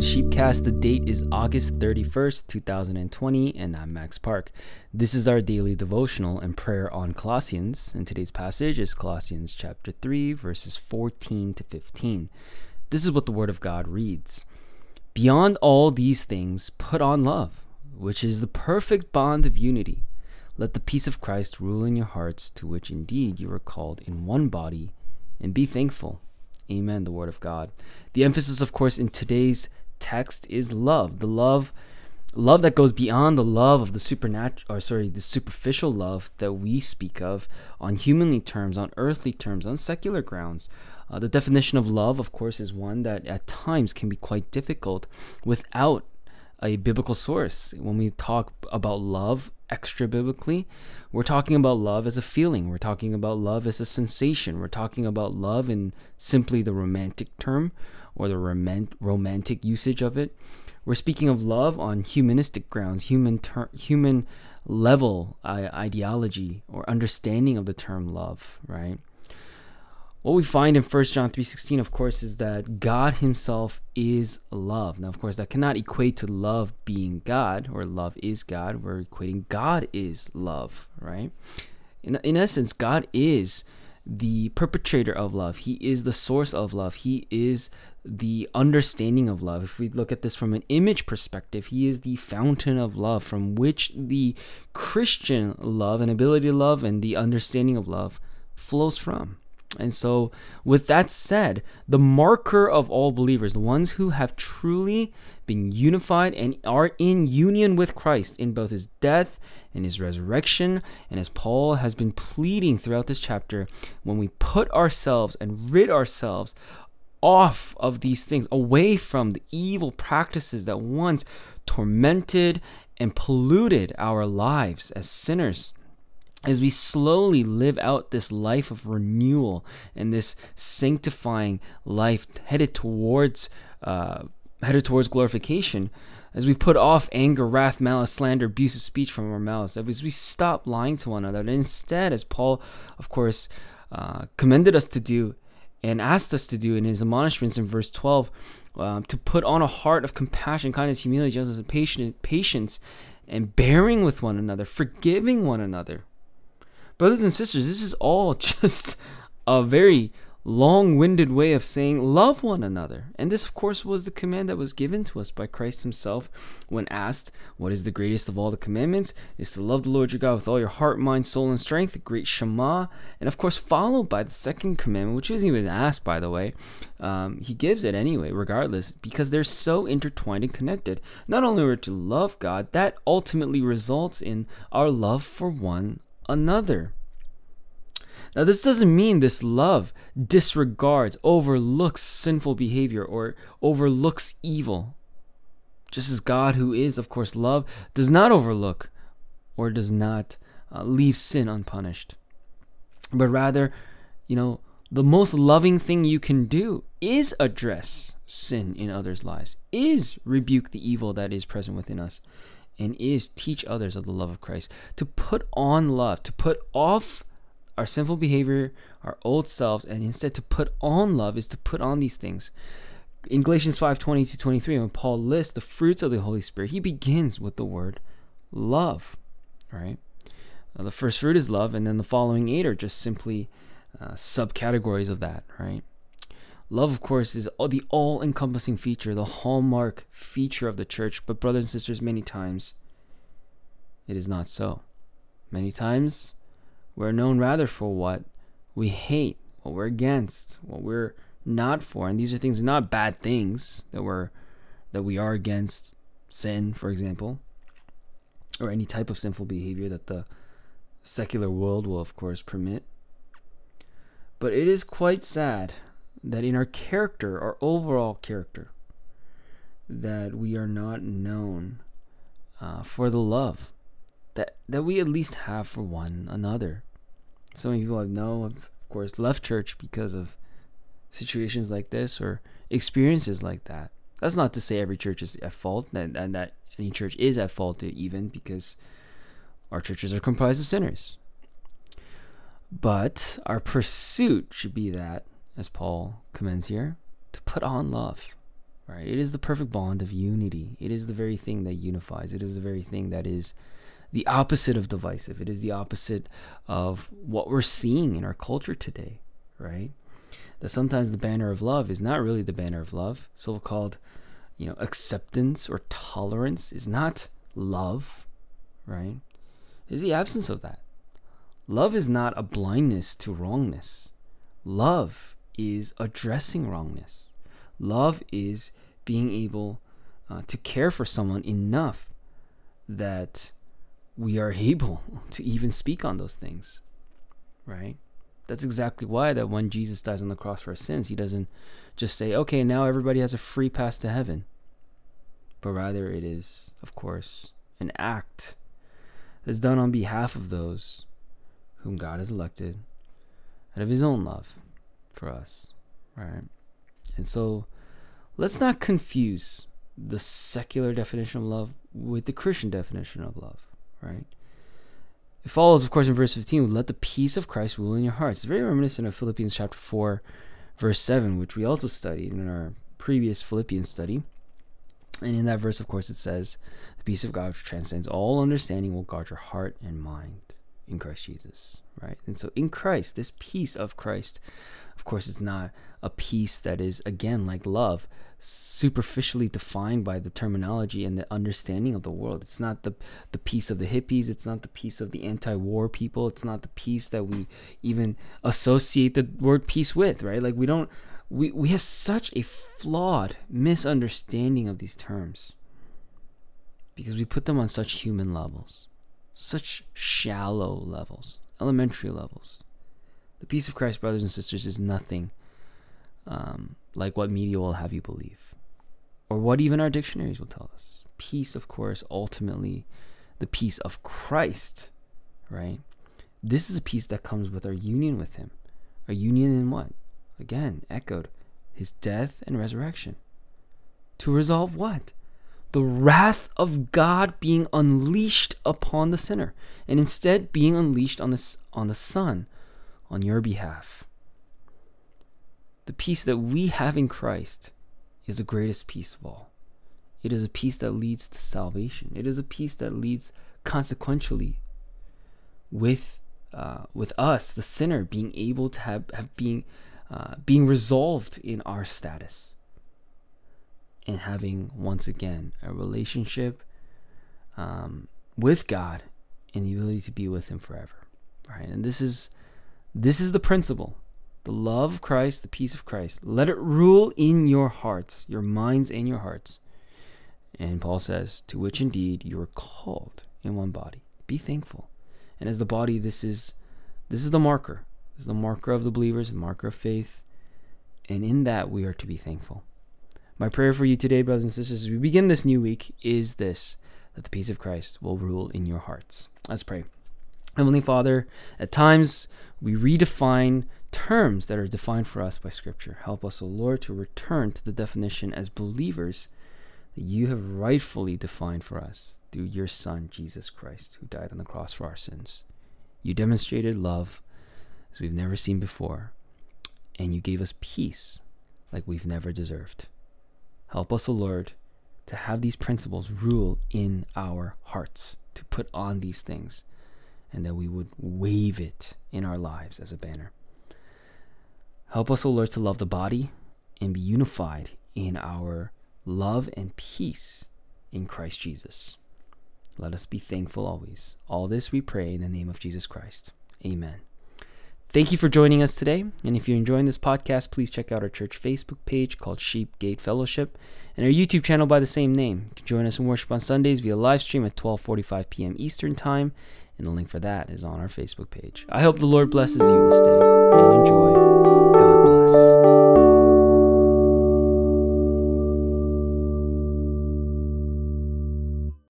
Sheepcast. The date is August 31st, 2020, and I'm Max Park. This is our daily devotional and prayer on Colossians, and today's passage is Colossians chapter 3, verses 14 to 15. This is what the Word of God reads Beyond all these things, put on love, which is the perfect bond of unity. Let the peace of Christ rule in your hearts, to which indeed you are called in one body, and be thankful. Amen. The Word of God. The emphasis, of course, in today's text is love. The love, love that goes beyond the love of the supernatural, or sorry, the superficial love that we speak of on humanly terms, on earthly terms, on secular grounds. Uh, the definition of love, of course, is one that at times can be quite difficult without a biblical source. When we talk about love extra biblically, we're talking about love as a feeling. We're talking about love as a sensation. We're talking about love in simply the romantic term or the romantic usage of it. We're speaking of love on humanistic grounds, human ter- human level uh, ideology or understanding of the term love, right? What we find in 1 John 3:16 of course is that God himself is love. Now of course that cannot equate to love being God or love is God. We're equating God is love, right? In in essence God is the perpetrator of love. He is the source of love. He is the understanding of love. If we look at this from an image perspective, he is the fountain of love from which the Christian love and ability to love and the understanding of love flows from. And so, with that said, the marker of all believers, the ones who have truly been unified and are in union with Christ in both his death and his resurrection, and as Paul has been pleading throughout this chapter, when we put ourselves and rid ourselves off of these things, away from the evil practices that once tormented and polluted our lives as sinners as we slowly live out this life of renewal and this sanctifying life headed towards uh, headed towards glorification as we put off anger wrath malice slander abusive speech from our mouths as we stop lying to one another and instead as paul of course uh, commended us to do and asked us to do in his admonishments in verse 12 um, to put on a heart of compassion kindness humility justice and patience and bearing with one another forgiving one another brothers and sisters, this is all just a very long winded way of saying love one another. And this, of course, was the command that was given to us by Christ Himself when asked, What is the greatest of all the commandments? Is to love the Lord your God with all your heart, mind, soul, and strength, the great Shema. And of course, followed by the second commandment, which isn't even asked, by the way. Um, he gives it anyway, regardless, because they're so intertwined and connected. Not only are we to love God, that ultimately results in our love for one another. Now, this doesn't mean this love disregards, overlooks sinful behavior, or overlooks evil. Just as God, who is, of course, love, does not overlook or does not uh, leave sin unpunished. But rather, you know, the most loving thing you can do is address sin in others' lives, is rebuke the evil that is present within us, and is teach others of the love of Christ. To put on love, to put off our sinful behavior, our old selves, and instead to put on love is to put on these things. In Galatians 5 20 to 23, when Paul lists the fruits of the Holy Spirit, he begins with the word love. Right? Now, the first fruit is love, and then the following eight are just simply uh, subcategories of that, right? Love, of course, is the all encompassing feature, the hallmark feature of the church. But, brothers and sisters, many times it is not so. Many times we're known rather for what we hate, what we're against, what we're not for. And these are things not bad things that we're that we are against sin, for example, or any type of sinful behavior that the secular world will of course permit. But it is quite sad that in our character, our overall character, that we are not known uh, for the love that that we at least have for one another. So many people I know of course, left church because of situations like this or experiences like that. That's not to say every church is at fault and, and that any church is at fault even because our churches are comprised of sinners. But our pursuit should be that, as Paul commends here, to put on love, right? It is the perfect bond of unity. It is the very thing that unifies. It is the very thing that is the opposite of divisive. It is the opposite of what we're seeing in our culture today, right? That sometimes the banner of love is not really the banner of love. So called, you know, acceptance or tolerance is not love, right? It's the absence of that. Love is not a blindness to wrongness. Love is addressing wrongness. Love is being able uh, to care for someone enough that we are able to even speak on those things, right? That's exactly why that when Jesus dies on the cross for our sins, he doesn't just say, "Okay, now everybody has a free pass to heaven." But rather it is, of course, an act that's done on behalf of those whom God has elected out of his own love for us, right? And so let's not confuse the secular definition of love with the Christian definition of love, right? It follows, of course, in verse 15, let the peace of Christ rule in your hearts. It's very reminiscent of Philippians chapter 4, verse 7, which we also studied in our previous Philippians study. And in that verse, of course, it says, The peace of God, which transcends all understanding, will guard your heart and mind in Christ Jesus, right? And so in Christ, this peace of Christ, of course, is not a peace that is, again, like love, superficially defined by the terminology and the understanding of the world. It's not the, the peace of the hippies. It's not the peace of the anti war people. It's not the peace that we even associate the word peace with, right? Like we don't, we, we have such a flawed misunderstanding of these terms because we put them on such human levels such shallow levels, elementary levels. The peace of Christ, brothers and sisters, is nothing um, like what media will have you believe, or what even our dictionaries will tell us. Peace, of course, ultimately the peace of Christ, right? This is a peace that comes with our union with Him. Our union in what? Again, echoed His death and resurrection. To resolve what? The wrath of God being unleashed upon the sinner, and instead being unleashed on the, on the Son on your behalf. The peace that we have in Christ is the greatest peace of all. It is a peace that leads to salvation. It is a peace that leads consequentially with uh, with us, the sinner, being able to have, have being uh, being resolved in our status and having once again a relationship um, with God and the ability to be with Him forever. Right, and this is this is the principle: the love of Christ, the peace of Christ. Let it rule in your hearts, your minds, and your hearts. And Paul says, to which indeed you are called in one body. Be thankful. And as the body, this is this is the marker. This is the marker of the believers, marker of faith. And in that we are to be thankful. My prayer for you today, brothers and sisters, as we begin this new week, is this that the peace of Christ will rule in your hearts. Let's pray. Heavenly Father, at times we redefine terms that are defined for us by Scripture. Help us, O Lord, to return to the definition as believers that you have rightfully defined for us through your Son, Jesus Christ, who died on the cross for our sins. You demonstrated love as we've never seen before, and you gave us peace like we've never deserved. Help us, O Lord, to have these principles rule in our hearts, to put on these things, and that we would wave it in our lives as a banner. Help us, O Lord, to love the body and be unified in our love and peace in Christ Jesus. Let us be thankful always. All this we pray in the name of Jesus Christ. Amen. Thank you for joining us today. And if you're enjoying this podcast, please check out our church Facebook page called Sheep Gate Fellowship and our YouTube channel by the same name. You can join us in worship on Sundays via live stream at 12:45 p.m. Eastern Time, and the link for that is on our Facebook page. I hope the Lord blesses you this day and enjoy. God bless.